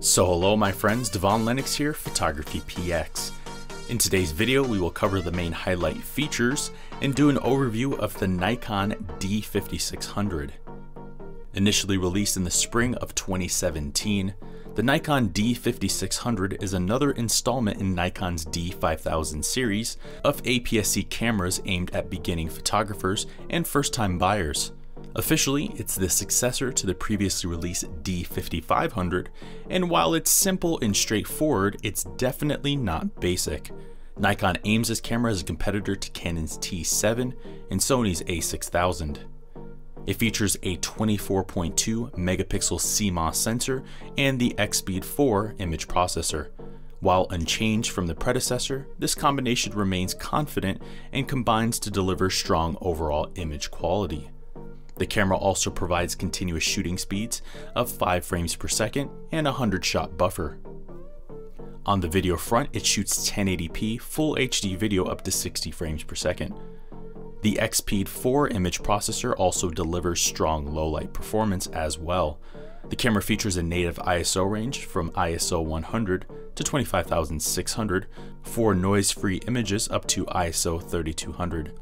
So hello my friends, Devon Lennox here, Photography PX. In today's video we will cover the main highlight features and do an overview of the Nikon D5600. Initially released in the spring of 2017, the Nikon D5600 is another installment in Nikon's D5000 series of APS-C cameras aimed at beginning photographers and first-time buyers. Officially, it's the successor to the previously released D5500, and while it's simple and straightforward, it's definitely not basic. Nikon aims this camera as a competitor to Canon's T7 and Sony's a6000. It features a 24.2 megapixel CMOS sensor and the EXPEED 4 image processor. While unchanged from the predecessor, this combination remains confident and combines to deliver strong overall image quality. The camera also provides continuous shooting speeds of 5 frames per second and a 100 shot buffer. On the video front, it shoots 1080p full HD video up to 60 frames per second. The EXPEED 4 image processor also delivers strong low light performance as well. The camera features a native ISO range from ISO 100 to 25600 for noise free images up to ISO 3200.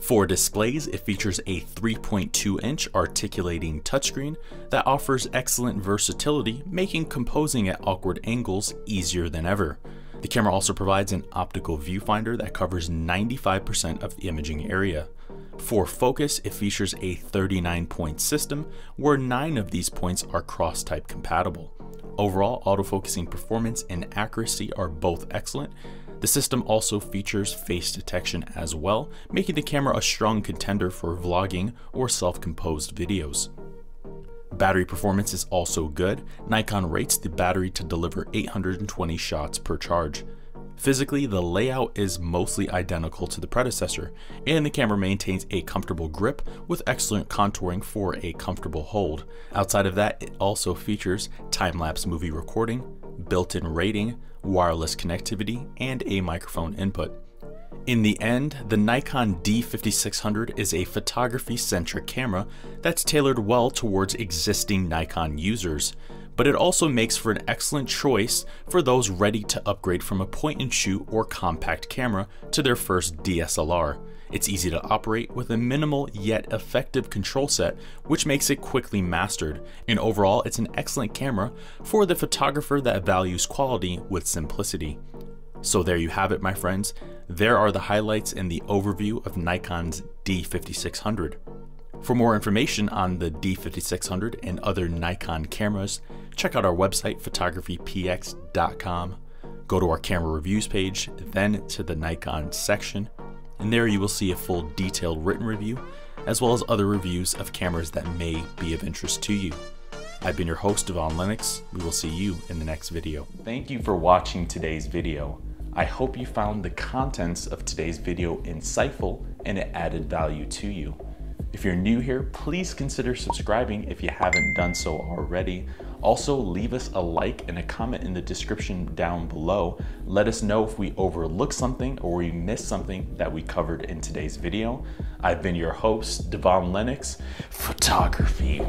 For displays, it features a 3.2 inch articulating touchscreen that offers excellent versatility, making composing at awkward angles easier than ever. The camera also provides an optical viewfinder that covers 95% of the imaging area. For focus, it features a 39 point system where 9 of these points are cross type compatible. Overall, autofocusing performance and accuracy are both excellent, the system also features face detection as well, making the camera a strong contender for vlogging or self-composed videos. Battery performance is also good. Nikon rates the battery to deliver 820 shots per charge. Physically, the layout is mostly identical to the predecessor, and the camera maintains a comfortable grip with excellent contouring for a comfortable hold. Outside of that, it also features time-lapse movie recording, built-in rating, wireless connectivity, and a microphone input. In the end, the Nikon D5600 is a photography-centric camera that's tailored well towards existing Nikon users, but it also makes for an excellent choice for those ready to upgrade from a point-and-shoot or compact camera to their first DSLR. It's easy to operate with a minimal yet effective control set, which makes it quickly mastered. And overall, it's an excellent camera for the photographer that values quality with simplicity. So there you have it, my friends. There are the highlights and the overview of Nikon's D5600. For more information on the D5600 and other Nikon cameras, check out our website, photographypx.com. Go to our camera reviews page, then to the Nikon section, and there you will see a full detailed written review, as well as other reviews of cameras that may be of interest to you. I've been your host, Devon Lennox. We will see you in the next video. Thank you for watching today's video. I hope you found the contents of today's video insightful and it added value to you. If you're new here, please consider subscribing if you haven't done so already. Also, leave us a like and a comment in the description down below. Let us know if we overlooked something or we missed something that we covered in today's video. I've been your host, Devon Lennox, photography.